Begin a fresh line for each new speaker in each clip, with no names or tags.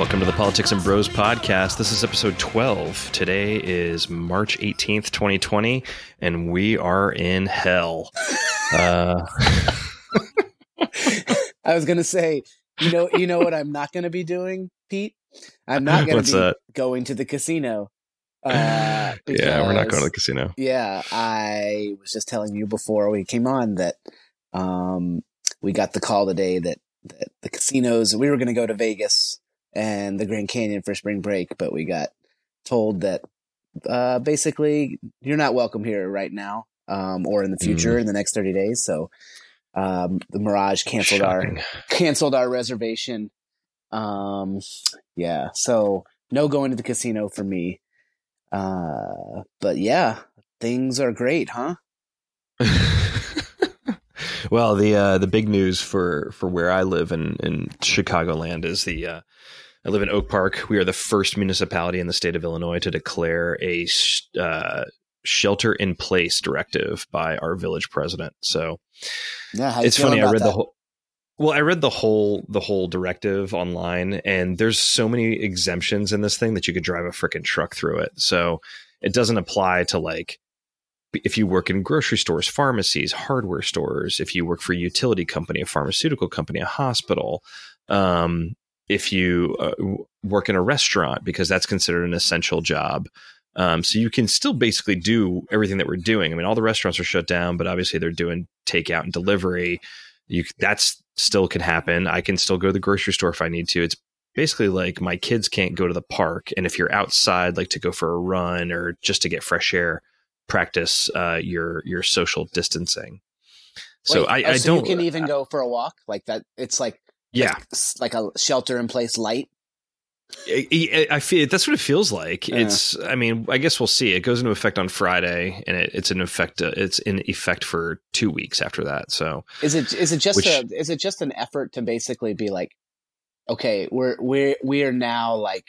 Welcome to the Politics and Bros podcast. This is episode 12. Today is March 18th, 2020, and we are in hell. Uh,
I was gonna say, you know, you know what I'm not gonna be doing, Pete. I'm not gonna be
that?
going to the casino. Uh,
yeah, we're not going to the casino.
Yeah, I was just telling you before we came on that um, we got the call today that, that the casinos. We were going to go to Vegas and the Grand Canyon for spring break, but we got told that uh, basically you're not welcome here right now um, or in the future
Mm.
in the next 30 days. So um, the Mirage canceled our canceled our reservation. Um, yeah, so no going to the casino for me. Uh, but yeah, things are great, huh?
well, the uh, the big news for for where I live in in Chicagoland is the uh, I live in Oak Park. We are the first municipality in the state of Illinois to declare a uh, shelter in place directive by our village president. So
Yeah, how
it's funny. I read the whole. Well, I read the whole the whole directive online, and there's so many exemptions in this thing that you could drive a freaking truck through it. So it doesn't apply to like if you work in grocery stores, pharmacies, hardware stores, if you work for a utility company, a pharmaceutical company, a hospital, um, if you uh, work in a restaurant because that's considered an essential job. Um, so you can still basically do everything that we're doing. I mean, all the restaurants are shut down, but obviously they're doing takeout and delivery. You that's still can happen. I can still go to the grocery store if I need to. It's basically like my kids can't go to the park, and if you're outside, like to go for a run or just to get fresh air, practice uh, your your social distancing. So
Wait,
I,
oh,
I
so
don't.
you can even go for a walk like that. It's like
yeah,
it's like a shelter in place light.
I, I I feel that's what it feels like.
Yeah.
It's. I mean, I guess we'll see. It goes into effect on Friday, and it, it's in effect. Uh, it's in effect for two weeks after that. So
Is it is it just
Which-
a is it just an effort to basically be like, okay, we're we're we are now like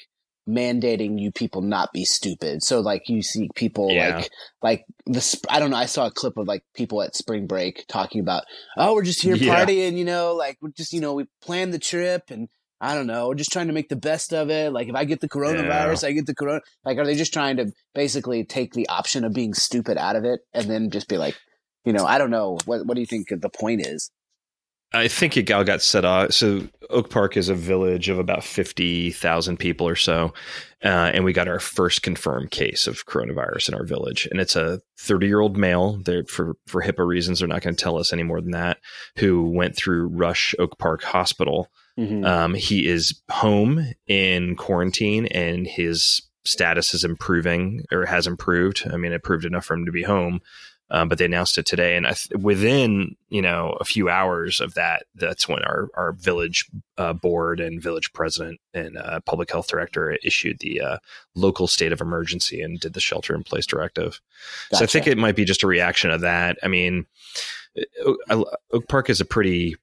mandating you people not be stupid. So like you see people
Yeah.
like like the I don't know. I saw a clip of like people at spring break talking about, oh, we're just here
Yeah.
partying, you know, like we're just you know we planned the trip and. I don't know. We're just trying to make the best of it. Like, if I get the coronavirus, I get the corona. Like, are they just trying to basically take the option of being stupid out of it and then just be like, you know, I don't know. What What do you think the point is?
I think it got set off. So Oak Park is a village of about fifty thousand people or so, uh, and we got our first confirmed case of coronavirus in our village, and it's a thirty-year-old male. They're, for for HIPAA reasons, they're not going to tell us any more than that. Who went through Rush Oak Park Hospital.
Mm-hmm.
Um, he is home in quarantine, and his status is improving or has improved. I mean, it proved enough for him to be home. Um, but they announced it today, and I th- within you know a few hours of that, that's when our our village uh, board and village president and uh, public health director issued the uh, local state of emergency and did the shelter in place directive. So I think it might be just a reaction of that. I mean, Oak, Park is a pretty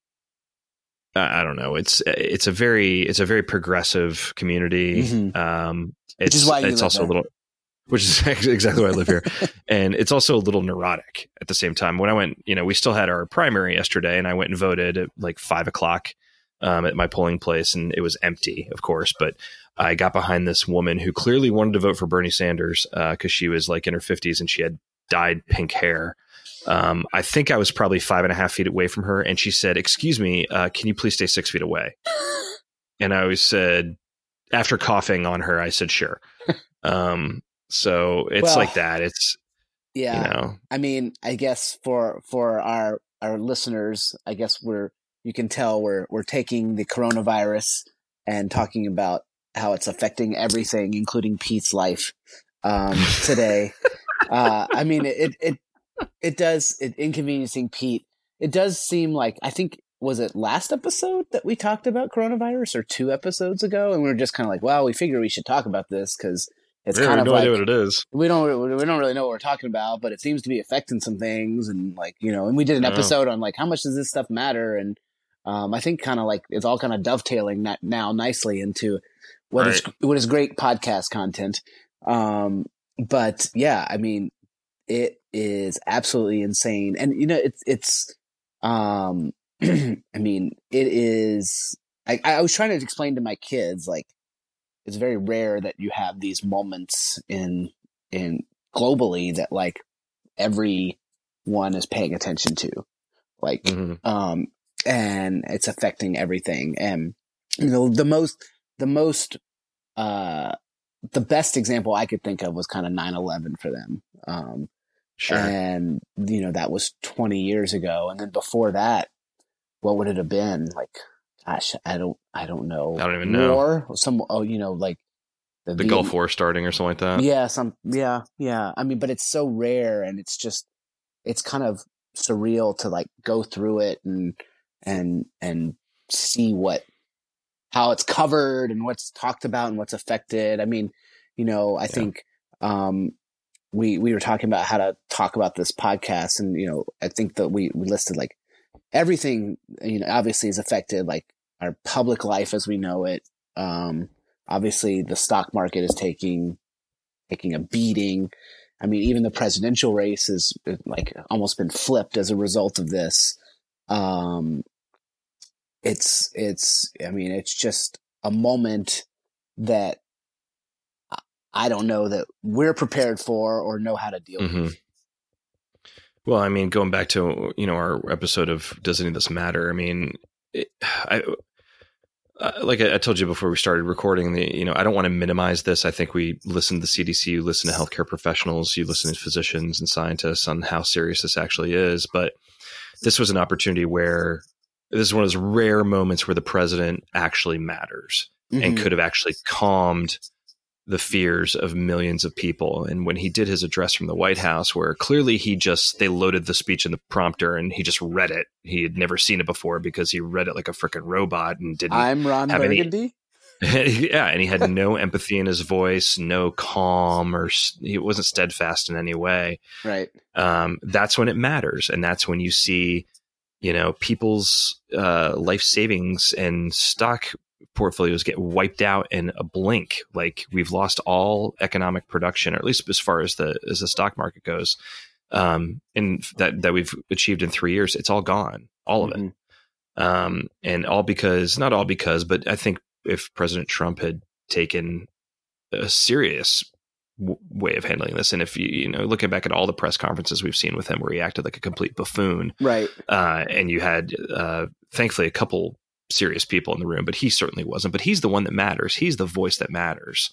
I don't know. It's it's a very it's a very progressive community.
Mhm.
Um,
Which
it's,
is why
it's also
there.
a little, which is exactly why I live here, and it's also a little neurotic at the same time. When I went, you know, we still had our primary yesterday, and I went and voted at like five o'clock um, at my polling place, and it was empty, of course. But I got behind this woman who clearly wanted to vote for Bernie Sanders because she was like in her fifties and she had dyed pink hair. Um, I think I was probably five and a half feet away from her, and she said, "Excuse me, uh, can you please stay six feet away?" And I always said, after coughing on her, I said, "Sure." um, so it's
Well,
like that. It's
yeah.
you know,
I mean, I guess for for our our listeners, I guess we're you can tell we're we're taking the coronavirus and talking about how it's affecting everything, including Pete's life um, today. uh, I mean, it it it does it inconveniencing Pete. It does seem like I think was it last episode that we talked about coronavirus or two episodes ago, and we were just kind of like, well, we figure we should talk about this because it's
we have
kind of
no
like
idea what it is.
we don't we don't really know what we're talking about, but it seems to be affecting some things, and like you know, and we did an episode on like how much does this stuff matter, and um, I think kind of like it's all kind of dovetailing that now nicely into what is what is great podcast content. Um, but yeah, I mean, it is absolutely insane, and you know, it's it's um, I mean, it is. I, I was trying to explain to my kids like it's very rare that you have these moments in in globally that like everyone is paying attention to. Like
hmm
um and it's affecting everything. And you know the most the most uh the best example i could think of was kind of 9-11 for them. Um
Sure.
and you know that was 20 years ago. And then before that what would it have been? Like gosh i don't i don't know
I don't even know.
war some oh you know like
the
Viet-
Gulf War starting or something like that.
yeah some yeah yeah i mean but it's so rare and it's just it's kind of surreal to like go through it and and and see what how it's covered and what's talked about and what's affected i mean you know i think um we we were talking about how to talk about this podcast and you know i think that we we listed like everything you know obviously is affected like our public life as we know it. Um obviously the stock market is taking taking a beating. I mean even the presidential race is like almost been flipped as a result of this. Um it's it's i mean it's just a moment that I- don't know that we're prepared for or know how to deal
hmm
with
Well, I mean, going back to you know our episode of Does any of this matter? I mean, it, I, uh, like I I told you before we started recording, the you know I don't want to minimize this. I think we listen to the CDC, you listen to healthcare professionals, you listen to physicians and scientists on how serious this actually is. But this was an opportunity where this is one of those rare moments where the president actually matters and
Mhm.
could have actually calmed the fears of millions of people. And when he did his address from the White House, where clearly he just they loaded the speech in the prompter and he just read it. He had never seen it before because he read it like a freaking robot and didn't
i'm ron
have any-
burgundy
yeah, and he had no empathy in his voice, no calm, or he wasn't steadfast in any way.
right
Um, that's when it matters, and that's when you see, you know, people's uh, life savings and stock portfolios get wiped out in a blink. Like we've lost all economic production, or at least as far as the as the stock market goes, um, and that that we've achieved in three years. It's all gone, all of it
Mhm.
um, and all because not all because, but I think if President Trump had taken a serious w- way of handling this, and if you you know looking back at all the press conferences we've seen with him where he acted like a complete buffoon,
right
uh, and you had uh, thankfully a couple serious people in the room, but he certainly wasn't. But he's the one that matters. He's the voice that matters.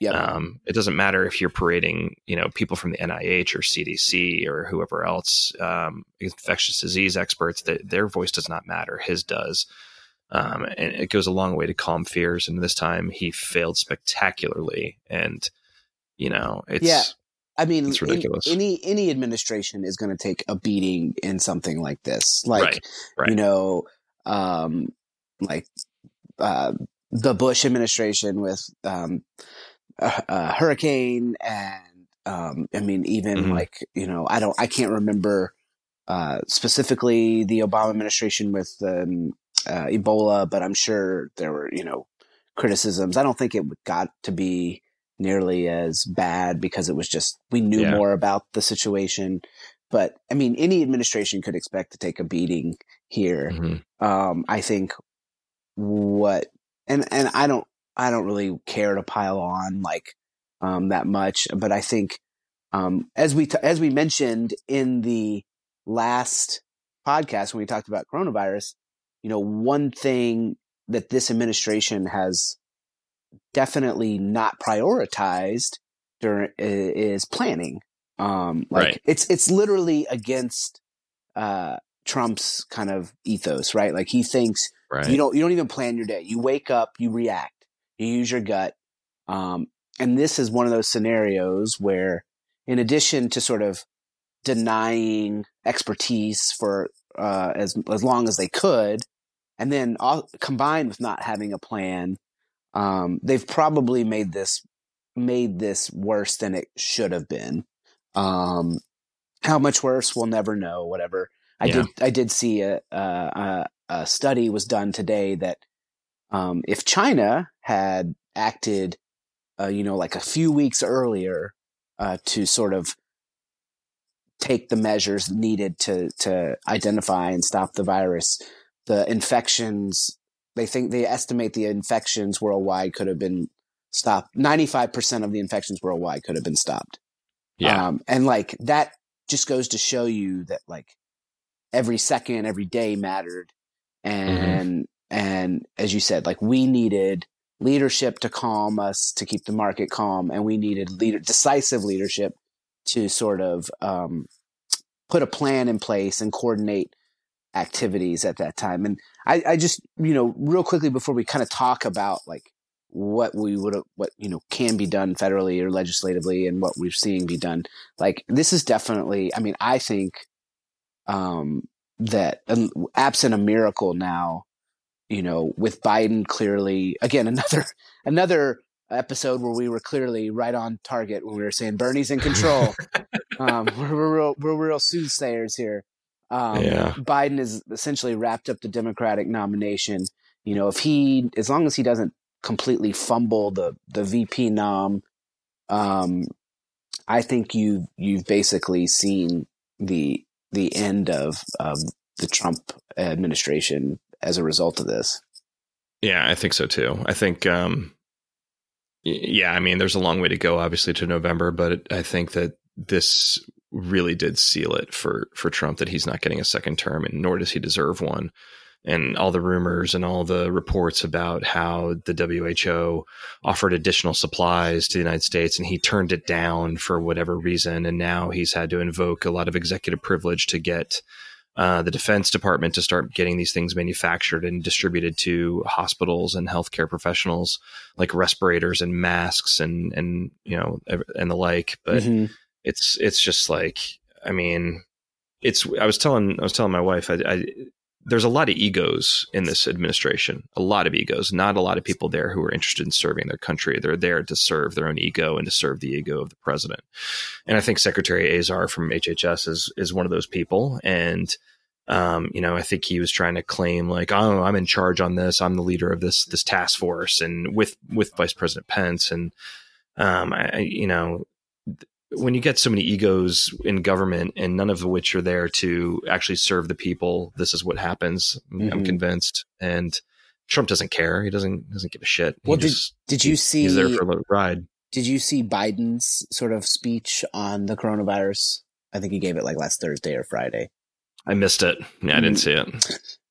yeah
Um, it doesn't matter if you're parading, you know, people from the NIH or CDC or whoever else, um, infectious disease experts. That their voice does not matter. His does, um, and it goes a long way to calm fears. And this time, he failed spectacularly. And you know, it's
Yeah. I mean,
It's ridiculous.
any any administration is going to take a beating in something like this. Like,
Right, right.
you know, um, like uh, the Bush administration with um, a, a hurricane, and um, I mean, even
Mhm.
like you know, I don't, I can't remember uh, specifically the Obama administration with um, uh, Ebola, but I'm sure there were you know criticisms. I don't think it got to be nearly as bad because it was just we knew
Yeah.
more about the situation. But I mean, any administration could expect to take a beating here.
Mhm.
Um, I think what and and I don't I don't really care to pile on like um, that much, but I think um, as we t- as we mentioned in the last podcast when we talked about coronavirus, you know, one thing that this administration has definitely not prioritized during is planning. Um, like
Right.
it's it's literally against uh, Trump's kind of ethos, right? Like he thinks
right.
you don't you don't even plan your day. You wake up, you react, you use your gut. Um, and this is one of those scenarios where, in addition to sort of denying expertise for uh, as as long as they could, and then all, combined with not having a plan, um, they've probably made this made this worse than it should have been. Um, how much worse, we'll never know. Whatever. I
Yeah.
did. I did see a, a, a, study was done today that um, if China had acted, uh, you know, like a few weeks earlier uh, to sort of take the measures needed to to identify and stop the virus, the infections they think they estimate the infections worldwide could have been stopped. 95% of the infections worldwide could have been stopped.
Yeah.
Um, and like that just goes to show you that like every second, every day mattered.
Mm-hmm.
And, and as you said, like we needed leadership to calm us, to keep the market calm. And we needed leader, decisive leadership to sort of, um, put a plan in place and coordinate activities at that time. And I, I just, you know, real quickly before we kind of talk about like what we would what you know can be done federally or legislatively and what we're seeing be done like this is definitely i mean i think um that um, absent a miracle now you know with biden clearly again another another episode where we were clearly right on target when we were saying bernie's in control um we're, we're real we're real soothsayers here um
Yeah.
biden is essentially wrapped up the democratic nomination you know if he as long as he doesn't completely fumble the the VP nom. Um, I think you you've basically seen the the end of of the Trump administration as a result of this.
Yeah, I think so too. I think, um, yeah, I mean, there's a long way to go, obviously, to November, but I think that this really did seal it for for Trump that he's not getting a second term, and nor does he deserve one. And all the rumors and all the reports about how the WHO offered additional supplies to the United States and he turned it down for whatever reason, and now he's had to invoke a lot of executive privilege to get uh, the Defense Department to start getting these things manufactured and distributed to hospitals and healthcare professionals, like respirators and masks and and you know and the like. But
Mhm.
it's it's just like I mean, it's I was telling I was telling my wife I, I there's a lot of egos in this administration, a lot of egos. Not a lot of people there who are interested in serving their country. They're there to serve their own ego and to serve the ego of the president. And I think Secretary Azar from HHS is is one of those people. And um, you know, I think he was trying to claim like, oh, I'm in charge on this. I'm the leader of this this task force, and with with Vice President Pence. And um, I, you know, when you get so many egos in government and none of which are there to actually serve the people, this is what happens. I'm
Mhm.
convinced. And Trump doesn't care. He doesn't doesn't give a shit.
Well, did
just-
did you see
He's there for the ride.
did you see Biden's sort of speech on the coronavirus? I think he gave it like last Thursday or Friday.
I missed it. Yeah, I didn't see it.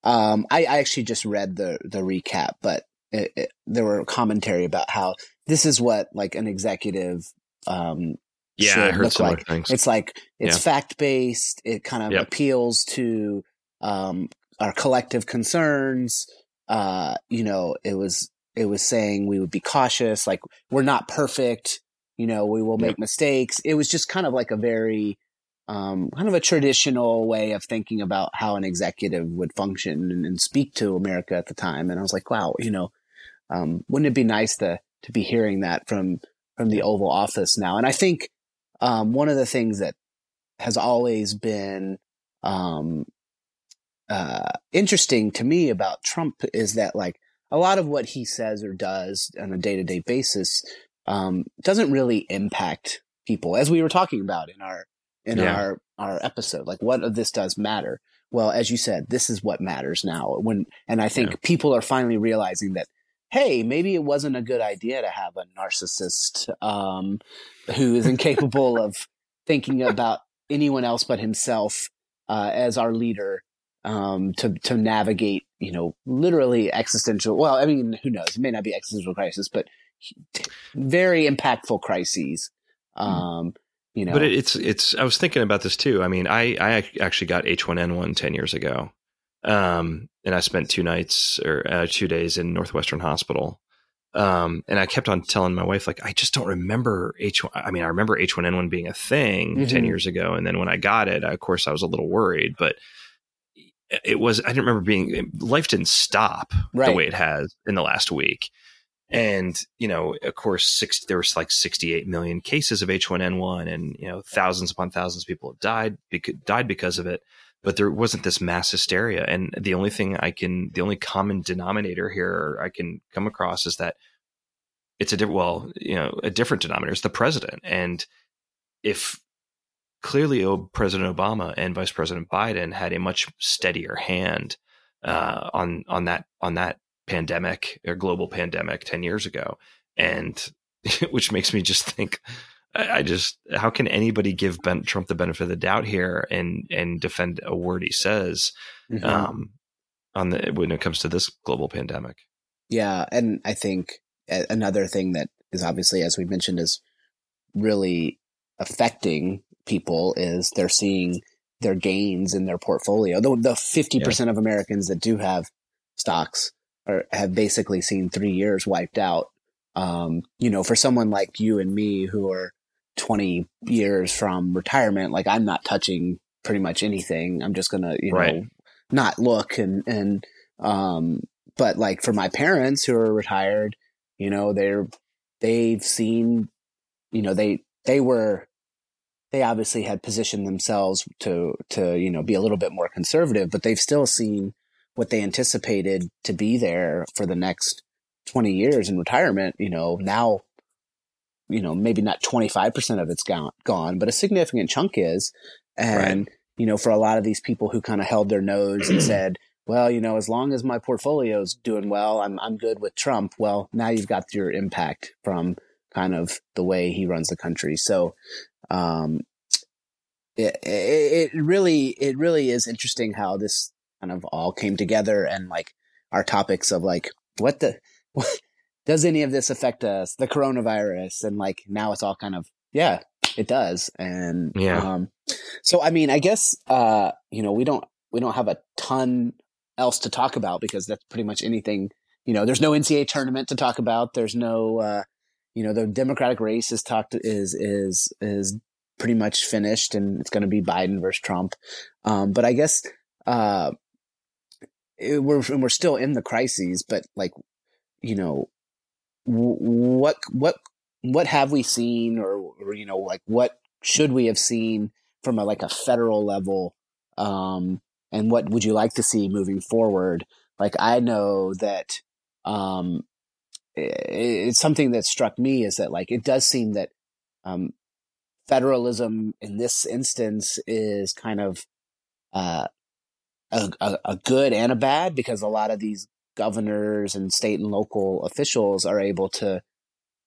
Um, I, I actually just read the the recap, but it, it, there were commentary about how this is what like an executive um,
Yeah, I
should
heard
look like.
things.
It's like it's
Yeah.
fact based. It kind of
Yep.
appeals to um, our collective concerns. Uh, you know, it was it was saying we would be cautious. Like we're not perfect. You know, we will make
Yep.
mistakes. It was just kind of like a very um, kind of a traditional way of thinking about how an executive would function and, and speak to America at the time. And I was like, wow, you know, um, wouldn't it be nice to to be hearing that from from the Oval Office now? And I think um, one of the things that has always been um, uh, interesting to me about Trump is that like a lot of what he says or does on a day to day basis um, doesn't really impact people, as we were talking about in our in
Yeah.
our our episode. Like, what of this does matter? Well, as you said, this is what matters now. When and I think
Yeah.
people are finally realizing that. Hey, maybe it wasn't a good idea to have a narcissist um, who is incapable of thinking about anyone else but himself uh, as our leader um, to to navigate, you know, literally existential. Well, I mean, who knows? It may not be existential crisis, but very impactful crises. Um, you know,
But it's it's. I was thinking about this too. I mean, I I actually got H1N1 ten years ago, um, and I spent two nights or uh, two days in Northwestern Hospital. Um, and I kept on telling my wife, like, I just don't remember H1. I mean, I remember H1N1 being a thing 10
Mhm.
years ago. And then when I got it, of course, I was a little worried, but it was, I didn't remember being, life didn't stop the way it has in the last week. And, you know, of course, six, there was like 68 million cases of H1N1 and, you know, thousands upon thousands of people have died, bec- died because of it. But there wasn't this mass hysteria. And the only thing I can, the only common denominator here I can come across is that it's a different, well, you know, a different denominator. is the president. And if clearly President Obama and Vice President Biden had a much steadier hand uh, on on that on that pandemic or global pandemic ten years ago, and which makes me just think I, just how can anybody give ben, Trump the benefit of the doubt here and and defend a word he says mm-hmm. um, on the when it comes to this global pandemic?
Yeah, and I think another thing that is obviously, as we mentioned, is really affecting people is they're seeing their gains in their portfolio. The, the 50% yeah. of Americans that do have stocks are, have basically seen three years wiped out. Um, you know, for someone like you and me who are 20 years from retirement, like I'm not touching pretty much anything. I'm just going to, you right. know, not look and, and, um, but like for my parents who are retired, you know, they're, they've seen, you know, they, they were, they obviously had positioned themselves to, to, you know, be a little bit more conservative, but they've still seen what they anticipated to be there for the next 20 years in retirement, you know, now you know, maybe not 25% of it's gone, gone, but a significant chunk is. And, right. you know, for a lot of these people who kind of held their nose and said, well, you know, as long as my portfolio's doing well, I'm, I'm good with Trump. Well, now you've got your impact from kind of the way he runs the country. So, um, it, it, it really, it really is interesting how this kind of all came together and like our topics of like, what the, what, does any of this affect us? The coronavirus. And like now it's all kind of, yeah, it does. And, yeah. Um, so, I mean, I guess, uh, you know, we don't, we don't have a ton else to talk about because that's pretty much anything, you know, there's no NCAA tournament to talk about. There's no, uh, you know, the Democratic race is talked is, is, is pretty much finished and it's going to be Biden versus Trump. Um, but I guess, uh, it, we're, we're still in the crises, but like, you know, what what what have we seen or, or, you know like what should we have seen from a like a federal level um and what would you like to see moving forward? Like i know that um it, it's something that struck me is that like it does seem that um federalism in this instance is kind of uh a, a, a good and a bad because a lot of these governors and state and local officials are able to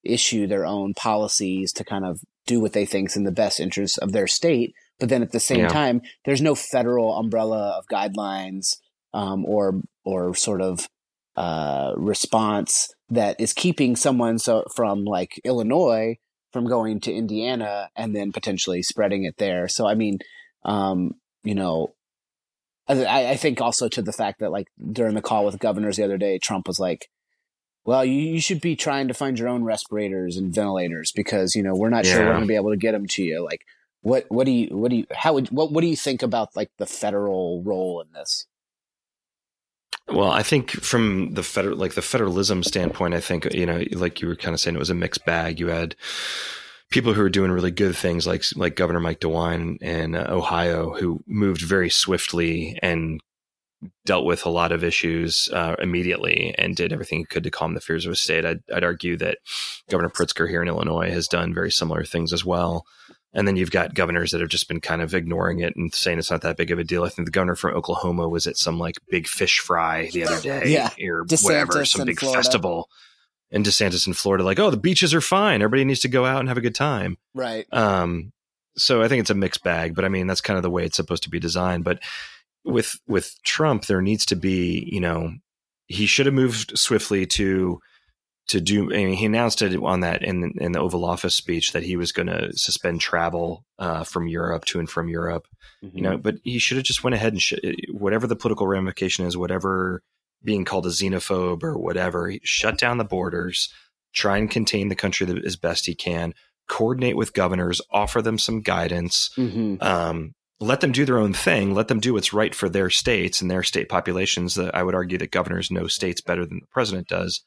issue their own policies to kind of do what they think is in the best interest of their state. But then at the same yeah. time, there's no federal umbrella of guidelines um, or or sort of uh, response that is keeping someone so from like Illinois from going to Indiana and then potentially spreading it there. So I mean, um, you know, I, I think also to the fact that like during the call with governors the other day, Trump was like, well, you, you should be trying to find your own respirators and ventilators because, you know, we're not yeah. sure we're going to be able to get them to you. Like, what, what do you, what do you, how would, what, what do you think about like the federal role in this?
Well, I think from the federal, like the federalism standpoint, I think, you know, like you were kind of saying, it was a mixed bag. You had, people who are doing really good things, like like Governor Mike DeWine in uh, Ohio, who moved very swiftly and dealt with a lot of issues uh, immediately and did everything he could to calm the fears of his state. I'd, I'd, argue that Governor Pritzker here in Illinois has done very similar things as well. And then you've got governors that have just been kind of ignoring it and saying it's not that big of a deal. I think the governor from Oklahoma was at some like big fish fry the other day
yeah.
or DeSantis whatever, some big Florida. festival and DeSantis in Florida, like, oh, the beaches are fine. Everybody needs to go out and have a good time.
Right.
Um, so I think it's a mixed bag, but I mean, that's kind of the way it's supposed to be designed. But with, with Trump, there needs to be, you know, he should have moved swiftly to, to do, I mean, he announced it on that in, in the Oval Office speech that he was going to suspend travel, uh, from Europe to and from Europe, mm-hmm. you know, but he should have just went ahead and sh- whatever the political ramification is, whatever, being called a xenophobe or whatever. Shut down the borders, try and contain the country as best he can, coordinate with governors, offer them some guidance, mm-hmm. um, let them do their own thing, let them do what's right for their states and their state populations. I would argue that governors know states better than the president does,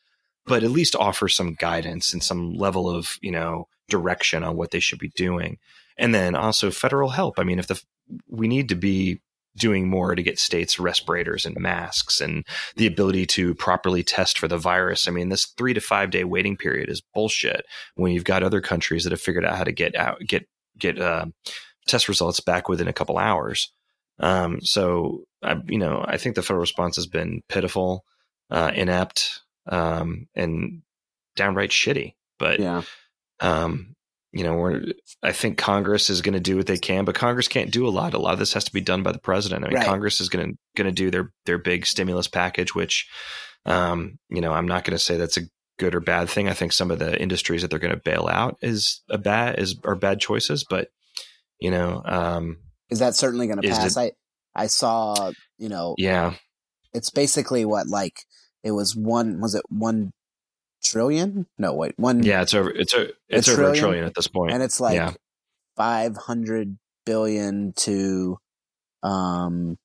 but at least offer some guidance and some level of, you know, direction on what they should be doing. And then also federal help. I mean, if the we need to be doing more to get states respirators and masks and the ability to properly test for the virus. I mean, this three to five day waiting period is bullshit when you've got other countries that have figured out how to get out, get, get, uh, test results back within a couple hours. Um, so I, you know, I think the federal response has been pitiful, uh, inept, um, and downright shitty. But
Yeah.
um, you know, we're I think Congress is going to do what they can, but Congress can't do a lot. A lot of this has to be done by the president. I mean,
Right.
Congress is going to going to do their their big stimulus package, which, um, you know, I'm not going to say that's a good or bad thing. I think some of the industries that they're going to bail out is a bad is are bad choices, but you know, um,
Is that certainly going to pass? I I saw, you know,
yeah,
it's basically what like it was one was it one trillion? No, wait, one
yeah, it's over it's a it's over a
trillion?
trillion at this
and it's like
Yeah.
500 billion to um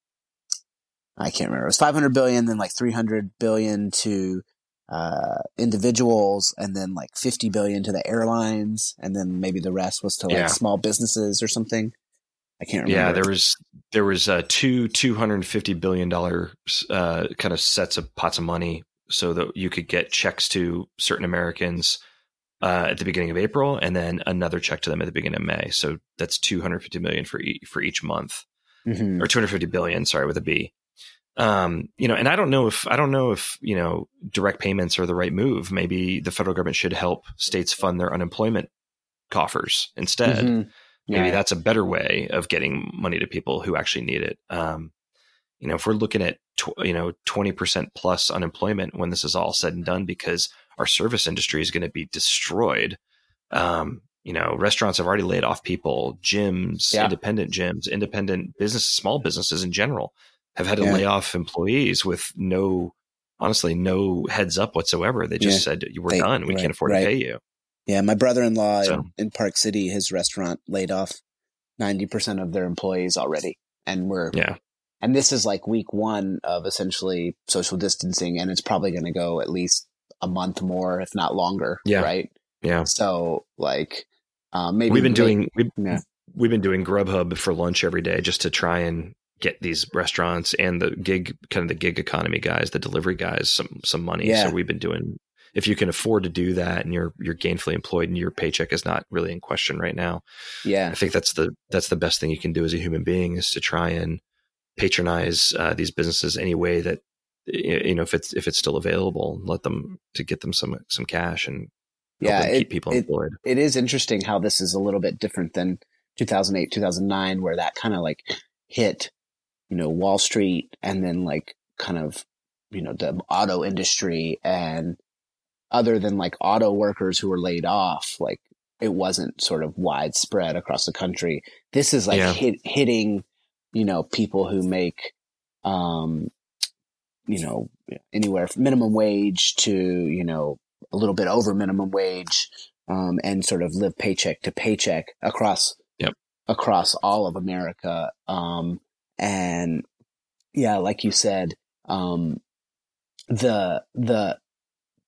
I can't remember. It was 500 billion then like 300 billion to uh individuals and then like 50 billion to the airlines and then maybe the rest was to like
Yeah.
small businesses or something. I can't remember.
Yeah, there was there was uh, two two hundred and fifty billion dollar uh, kind of sets of pots of money, so that you could get checks to certain Americans uh, at the beginning of April, and then another check to them at the beginning of May. So that's two hundred fifty million for e- for each month,
Mhm.
or two hundred fifty billion. Sorry, with a B. Um, you know, and I don't know if I don't know if you know direct payments are the right move. Maybe the federal government should help states fund their unemployment coffers instead
Mhm.
maybe that's a better way of getting money to people who actually need it. Um, you know, if we're looking at tw- you know twenty percent plus unemployment when this is all said and done, because our service industry is going to be destroyed. Um, you know, restaurants have already laid off people. Gyms,
Yeah.
independent gyms, independent business, small businesses in general have had to
Yeah.
lay off employees with no, honestly, no heads up whatsoever. They just
Yeah.
said, "We're
They-
done. We
right,
can't afford
right.
to pay you."
Yeah, my brother-in-law in, in Park City, his restaurant laid off 90% of their employees already. And we're,
Yeah,
and this is like week one of essentially social distancing. And it's probably going to go at least a month more, if not longer.
Yeah.
Right.
yeah.
So like, um, maybe
we've been
may-
doing we've,
Yeah.
we've been doing Grubhub for lunch every day just to try and get these restaurants and the gig kind of the gig economy guys, the delivery guys, some some money.
Yeah.
So we've been doing. If you can afford to do that, and you're you're gainfully employed, and your paycheck is not really in question right now,
yeah.
I think that's the that's the best thing you can do as a human being is to try and patronize uh, these businesses any way that you know if it's if it's still available, let them to get them some some cash and
Yeah. It,
keep people
it,
employed.
it is interesting how this is a little bit different than 2008, 2009, where that kind of like hit, you know, Wall Street and then like kind of, you know, the auto industry and other than like auto workers who were laid off, like it wasn't sort of widespread across the country. This is like
Yeah.
hit, hitting, you know, people who make, um, you know, anywhere from minimum wage to, you know, a little bit over minimum wage, um, and sort of live paycheck to paycheck across,
Yep.
across all of America. Um, and yeah, like you said, um, the, the,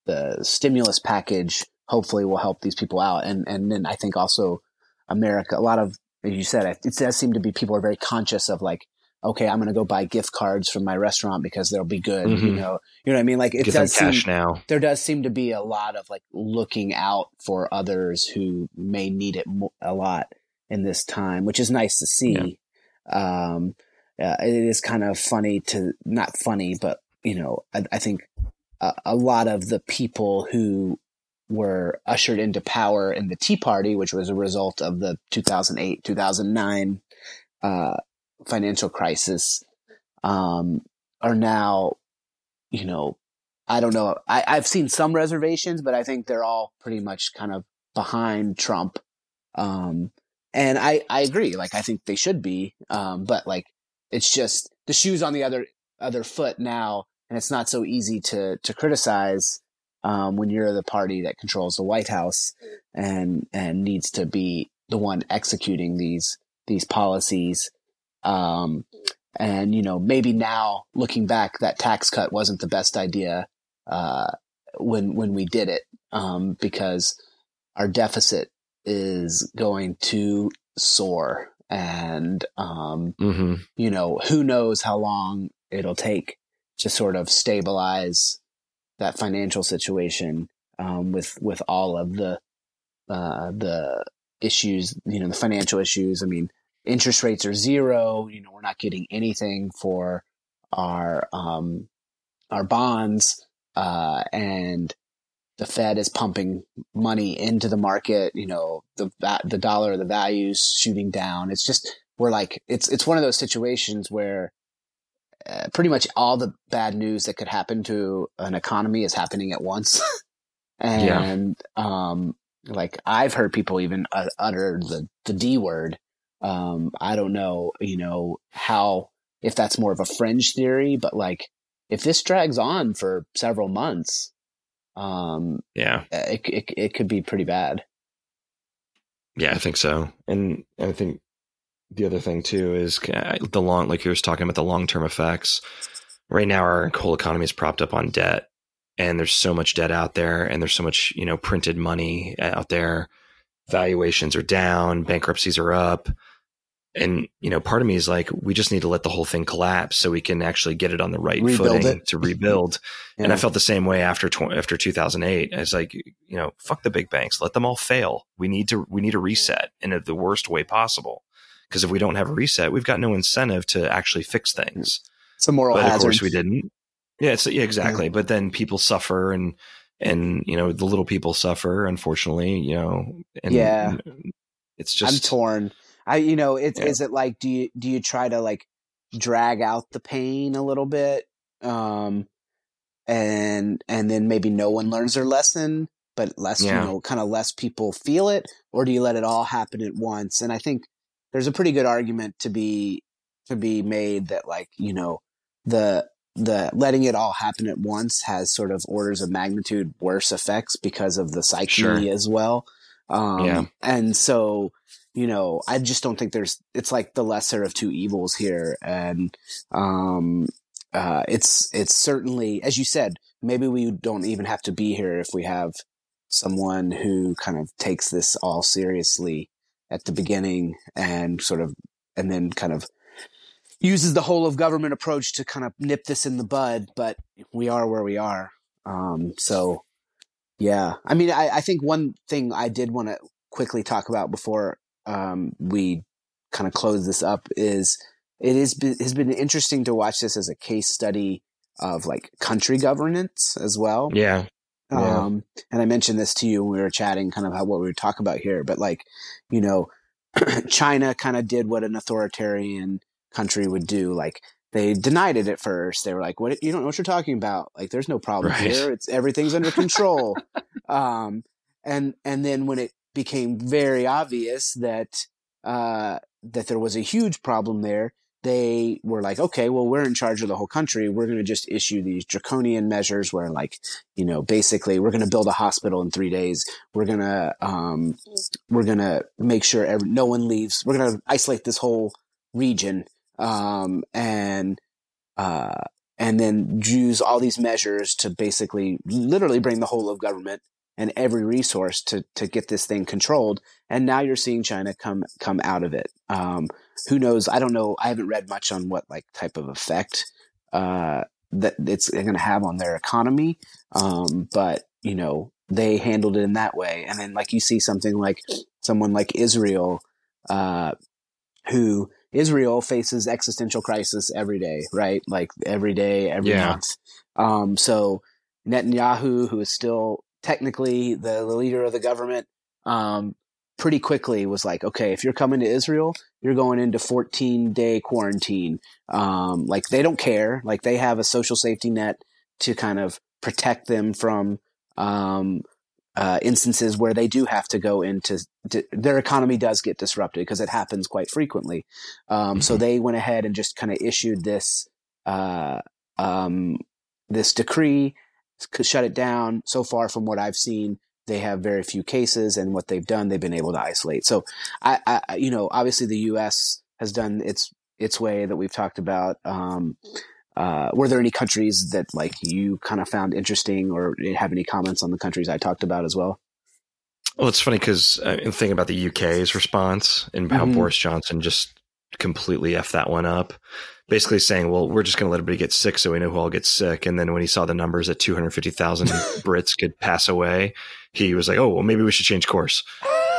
the stimulus package hopefully will help these people out. And, and then I think also America, a lot of, as you said, it it does seem to be people are very conscious of like, okay, I'm going to go buy gift cards from my restaurant because they'll be good. You
Mhm.
know, you know what I mean? Like it
Get
does seem,
cash now.
there does seem to be a lot of like looking out for others who may need it mo- a lot in this time, which is nice to see. Um, uh, it is kind of funny to not funny, but you know, I, I think a, a lot of the people who were ushered into power in the Tea Party, which was a result of the 2008, 2009, uh, financial crisis, um, are now, you know, I don't know. I, I've seen some reservations, but I think they're all pretty much kind of behind Trump. Um, and I, I agree. Like, I think they should be. Um, but like, it's just the shoes on the other, other foot now. And it's not so easy to, to criticize, um, when you're the party that controls the White House and, and needs to be the one executing these, these policies. Um, and, you know, maybe now looking back, that tax cut wasn't the best idea, uh, when, when we did it, um, because our deficit is going to soar and, um,
hmm
you know, who knows how long it'll take to sort of stabilize that financial situation, um, with, with all of the, uh, the issues, you know, the financial issues. I mean, interest rates are zero. You know, we're not getting anything for our, um, our bonds. Uh, and the Fed is pumping money into the market. You know, the the dollar, the values shooting down. It's just we're like it's it's one of those situations where uh, pretty much all the bad news that could happen to an economy is happening at once. and yeah. um, like I've heard people even utter the the D word. Um, I don't know, you know, how if that's more of a fringe theory, but like if this drags on for several months, um,
yeah,
it, it, it could be pretty bad.
Yeah, I think so. And I think the other thing too is uh, the long, like you were talking about the long term effects. Right now, our whole economy is propped up on debt, and there's so much debt out there, and there's so much you know printed money uh, out there. Valuations are down, bankruptcies are up and you know part of me is like we just need to let the whole thing collapse so we can actually get it on the right rebuild footing it. to rebuild yeah. and i felt the same way after tw- after 2008 it's like you know fuck the big banks let them all fail we need to we need a reset in a, the worst way possible because if we don't have a reset we've got no incentive to actually fix things
it's a moral
but
hazard.
of course we didn't yeah it's yeah exactly yeah. but then people suffer and and you know the little people suffer unfortunately you know and
yeah
it's just
i'm torn I, you know, it's, yeah. is it like, do you, do you try to like drag out the pain a little bit? Um, and, and then maybe no one learns their lesson, but less, yeah. you know, kind of less people feel it, or do you let it all happen at once? And I think there's a pretty good argument to be, to be made that like, you know, the, the letting it all happen at once has sort of orders of magnitude worse effects because of the psyche sure. as well. Um, yeah. and so, you know, I just don't think there's, it's like the lesser of two evils here. And, um, uh, it's, it's certainly, as you said, maybe we don't even have to be here if we have someone who kind of takes this all seriously at the beginning and sort of, and then kind of uses the whole of government approach to kind of nip this in the bud. But we are where we are. Um, so yeah, I mean, I, I think one thing I did want to quickly talk about before um, we kind of close this up is it is has been interesting to watch this as a case study of like country governance as well.
Yeah.
Um, and I mentioned this to you when we were chatting, kind of how what we were talking about here. But like, you know, China kind of did what an authoritarian country would do. Like they denied it at first. They were like, "What? You don't know what you're talking about? Like, there's no problem right. here. It's everything's under control." um, and and then when it became very obvious that uh, that there was a huge problem there, they were like, okay, well, we're in charge of the whole country. We're going to just issue these draconian measures where, like, you know, basically, we're going to build a hospital in three days. We're going to, um, we're going to make sure every, no one leaves. We're going to isolate this whole region, um, and, uh, and then use all these measures to basically literally bring the whole of government and every resource to to get this thing controlled. And now you're seeing China come come out of it. Um, who knows? I don't know. I haven't read much on what like type of effect uh, that it's going to have on their economy. Um, but you know, they handled it in that way. And then like you see something like someone like Israel, uh, who Israel faces existential crisis every day, right? Like every day, every yeah. month. Um, so Netanyahu, who is still technically the, the leader of the government, um, pretty quickly was like, okay, if you're coming to Israel, you're going into 14 day quarantine. Um, like they don't care. Like they have a social safety net to kind of protect them from, um, uh, instances where they do have to go into to, their economy does get disrupted because it happens quite frequently. Um, mm-hmm. So they went ahead and just kind of issued this uh, um, this decree to shut it down. So far, from what I've seen, they have very few cases, and what they've done, they've been able to isolate. So, I, I you know, obviously the U.S. has done its its way that we've talked about. Um, uh, were there any countries that like you kind of found interesting, or have any comments on the countries I talked about as well?
Well, it's funny because uh, in thinking about the UK's response and how mm-hmm. Boris Johnson just completely f that one up basically saying, well, we're just going to let everybody get sick so we know who all gets sick. And then when he saw the numbers that 250,000 Brits could pass away, he was like, oh, well, maybe we should change course.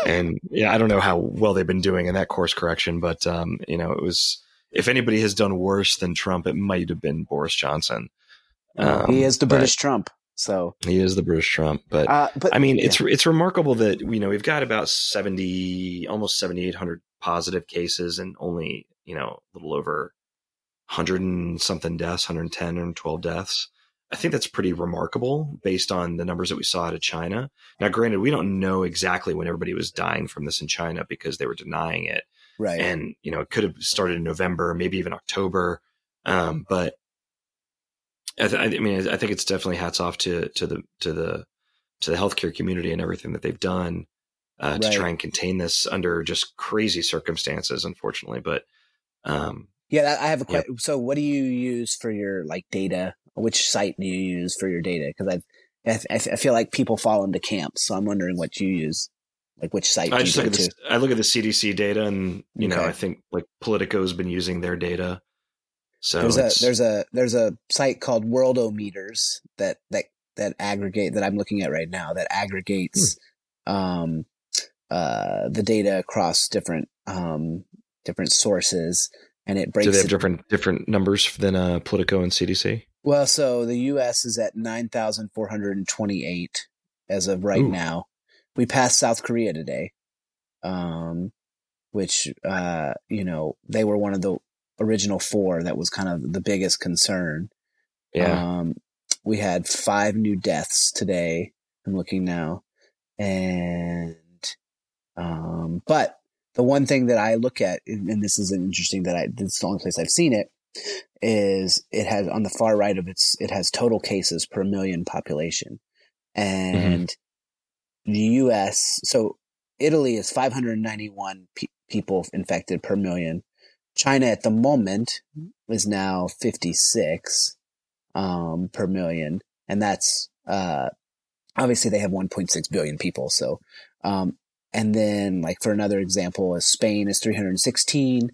And yeah, I don't know how well they've been doing in that course correction, but, um, you know, it was, if anybody has done worse than Trump, it might have been Boris Johnson.
Um, he is the British Trump. So
he is the British Trump, but,
uh, but
I mean,
yeah.
it's it's remarkable that you know we've got about seventy, almost seventy eight hundred positive cases, and only you know a little over hundred and something deaths, 110, 112 deaths. I think that's pretty remarkable based on the numbers that we saw out of China. Now, granted, we don't know exactly when everybody was dying from this in China because they were denying it,
right.
and you know it could have started in November, maybe even October. Um, but I, th- I mean, I think it's definitely hats off to to the to the to the healthcare community and everything that they've done uh, to try and contain this under just crazy circumstances, unfortunately. But um,
Yeah, I have a
Yep.
question. So, what do you use for your like data? Which site do you use for your data? Because I, I, I feel like people fall into camps, so I'm wondering what you use. Like, which site
I
do
just look at this, I look at the CDC data, and you know, I think like Politico's been using their data. So
there's a there's a there's a site called Worldometers that that that aggregate that I'm looking at right now that aggregates um uh the data across different um different sources and it breaks
do they have different different numbers than uh, Politico and CDC?
Well, so the U.S. is at 9,428 as of right
Ooh.
now. We passed South Korea today, um, which, uh, you know, they were one of the original four that was kind of the biggest concern.
Yeah,
Um, we had five new deaths today. I'm looking now. And, um, but the one thing that I look at, and this is interesting that I, this is the only place I've seen it, is it has on the far right of its, it has total cases per million population. And the US, so Italy is 591 pe- people infected per million. China at the moment is now 56 um, per million, and that's uh, obviously they have 1.6 billion people. So, um, and then like for another example, is Spain is 316.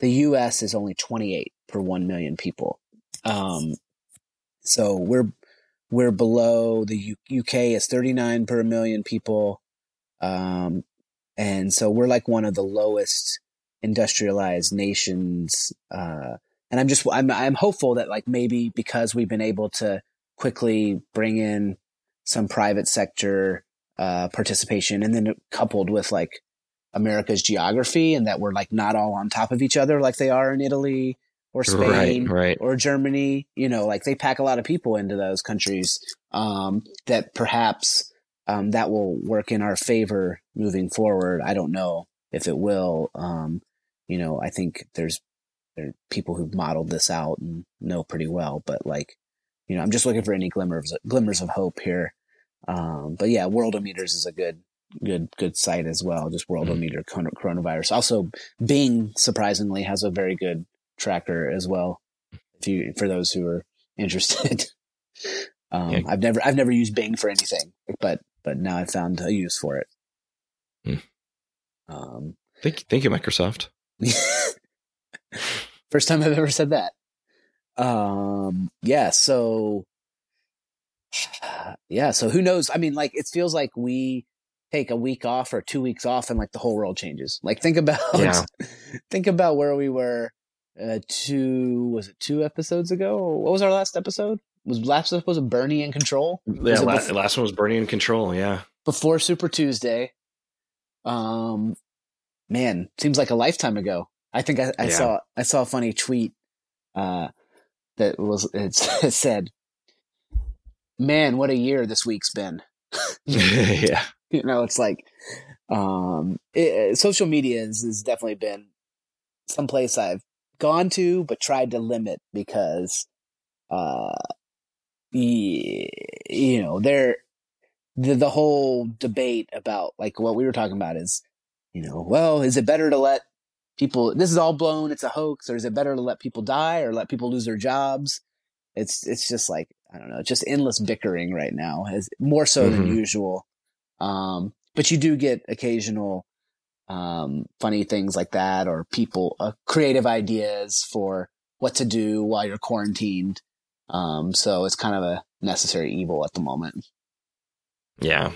The U.S. is only 28 per one million people. Um, so we're we're below the U- UK is 39 per million people, um, and so we're like one of the lowest industrialized nations. Uh, and I'm just I'm I'm hopeful that like maybe because we've been able to quickly bring in some private sector uh, participation, and then coupled with like America's geography, and that we're like not all on top of each other like they are in Italy or Spain
right, right.
or Germany, you know, like they pack a lot of people into those countries, um, that perhaps, um, that will work in our favor moving forward. I don't know if it will. Um, you know, I think there's, there are people who've modeled this out and know pretty well, but like, you know, I'm just looking for any glimmers, glimmers of hope here. Um, but yeah, Worldometers is a good, good, good site as well. Just Worldometer coron- coronavirus. Also, Bing surprisingly has a very good tracker as well. If you, for those who are interested, um,
Yeah.
I've never, I've never used Bing for anything, but, but now I've found a use for it.
Hmm.
Um,
Thank, thank you, Microsoft.
First time I've ever said that. Um, yeah, so yeah, so who knows? I mean, like it feels like we take a week off or two weeks off and like the whole world changes. Like think about
Yeah.
think about where we were uh two was it two episodes ago? What was our last episode? Was last episode Bernie in control?
Yeah, la-
bef-
last one was Bernie in control. Yeah,
Before Super Tuesday. Um man, seems like a lifetime ago. I think I, I
Yeah.
saw I saw a funny tweet uh that was it said, "Man, what a year this week's been."
yeah,
You know, it's like um it, social media has, has definitely been someplace I've gone to but tried to limit because uh y- you know, there the the whole debate about like what we were talking about is you know, well, is it better to let people this is all blown, it's a hoax, or is it better to let people die or let people lose their jobs? It's it's just like I don't know, just endless bickering right now, as more so than
Mhm.
usual. Um, but you do get occasional um, funny things like that, or people uh, creative ideas for what to do while you're quarantined. Um, so it's kind of a necessary evil at the moment.
yeah,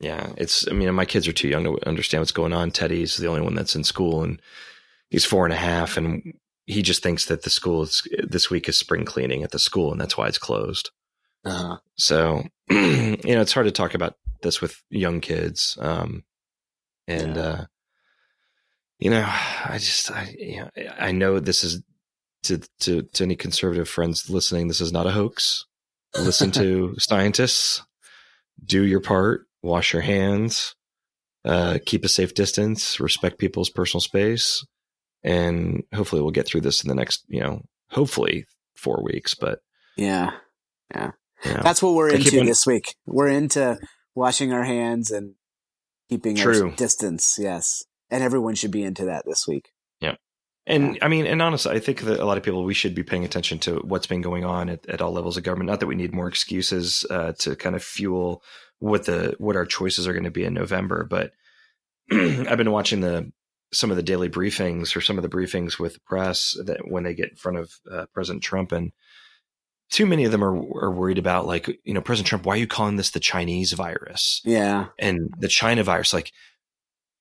yeah. It's. I mean, my kids are too young to understand what's going on. Teddy's the only one that's in school, and he's four and a half, and he just thinks that the school is, this week is spring cleaning at the school, and that's why it's closed.
Uh-huh.
So, you know, it's hard to talk about this with young kids. Um, and,
Yeah.
uh, you know, I just, I, you know, I know this is to, to, to any conservative friends listening. This is not a hoax. Listen to scientists, do your part, wash your hands, uh, keep a safe distance, respect people's personal space. And hopefully we'll get through this in the next, you know, hopefully four weeks, but
Yeah.
you know,
That's what we're into
on-
this week. We're into washing our hands and keeping
True.
our distance. Yes. And everyone should be into that this week.
Yeah, and I mean, and honestly, I think that a lot of people we should be paying attention to what's been going on at, at all levels of government. Not that we need more excuses uh, to kind of fuel what the what our choices are going to be in November, but I've been watching the some of the daily briefings or some of the briefings with the press that when they get in front of uh, President Trump, and too many of them are are worried about like you know President Trump, why are you calling this the Chinese virus?
Yeah.
and the China virus. Like,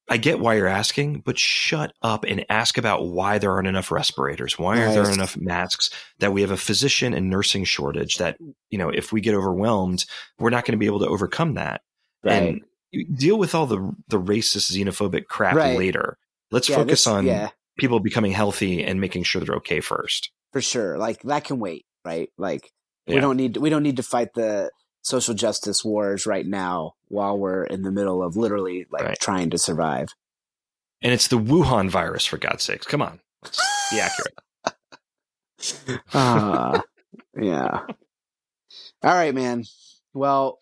I get why you're asking, but shut up and ask about why there aren't enough respirators. Why aren't there
Right.
enough masks? That we have a physician and nursing shortage. That you know, if we get overwhelmed, we're not going to be able to overcome that.
Right.
And deal with all the the racist, xenophobic crap
Right.
later. Let's
yeah,
focus
this-
on
yeah,
people becoming healthy and making sure they're okay first.
for sure. Like that can wait, right? Like we don't need we don't need to fight the social justice wars right now while we're in the middle of literally like
Right.
trying to survive.
And it's the Wuhan virus, for God's sakes. Come on, be accurate.
Ah, yeah. All right, man. Well,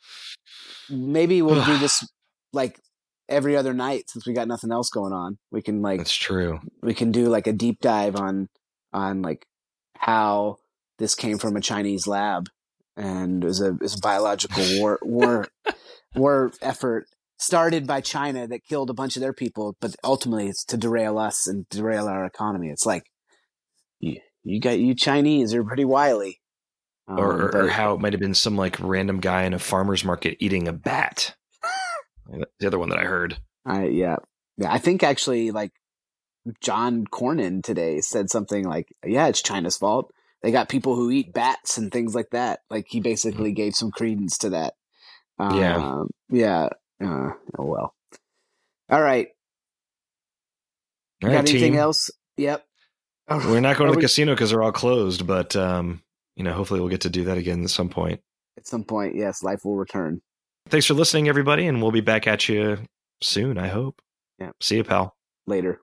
maybe we'll do this like every other night since we got nothing else going on. We can like
That's true.
we can do like a deep dive on on like how this came from a Chinese lab and it was a, it was a biological war war war effort started by China that killed a bunch of their people, but ultimately it's to derail us and derail our economy. It's like you, you got you Chinese are pretty wily. Um,
or, or, or how it might have been some like random guy in a farmer's market eating a bat. The other one that I heard.
I yeah. Yeah, I think actually like John Cornyn today said something like, "Yeah, it's China's fault. They got people who eat bats and things like that." Like he basically gave some credence to that.
Yeah.
Um, yeah. Uh, oh well. All right.
All
got anything
team.
else? Yep.
We're not going to the
we-
casino because they're all closed, but um, you know, hopefully we'll get to do that again at some point.
At some point, yes, life will return.
Thanks for listening, everybody, and we'll be back at you soon. I hope.
Yeah.
See you, pal.
Later.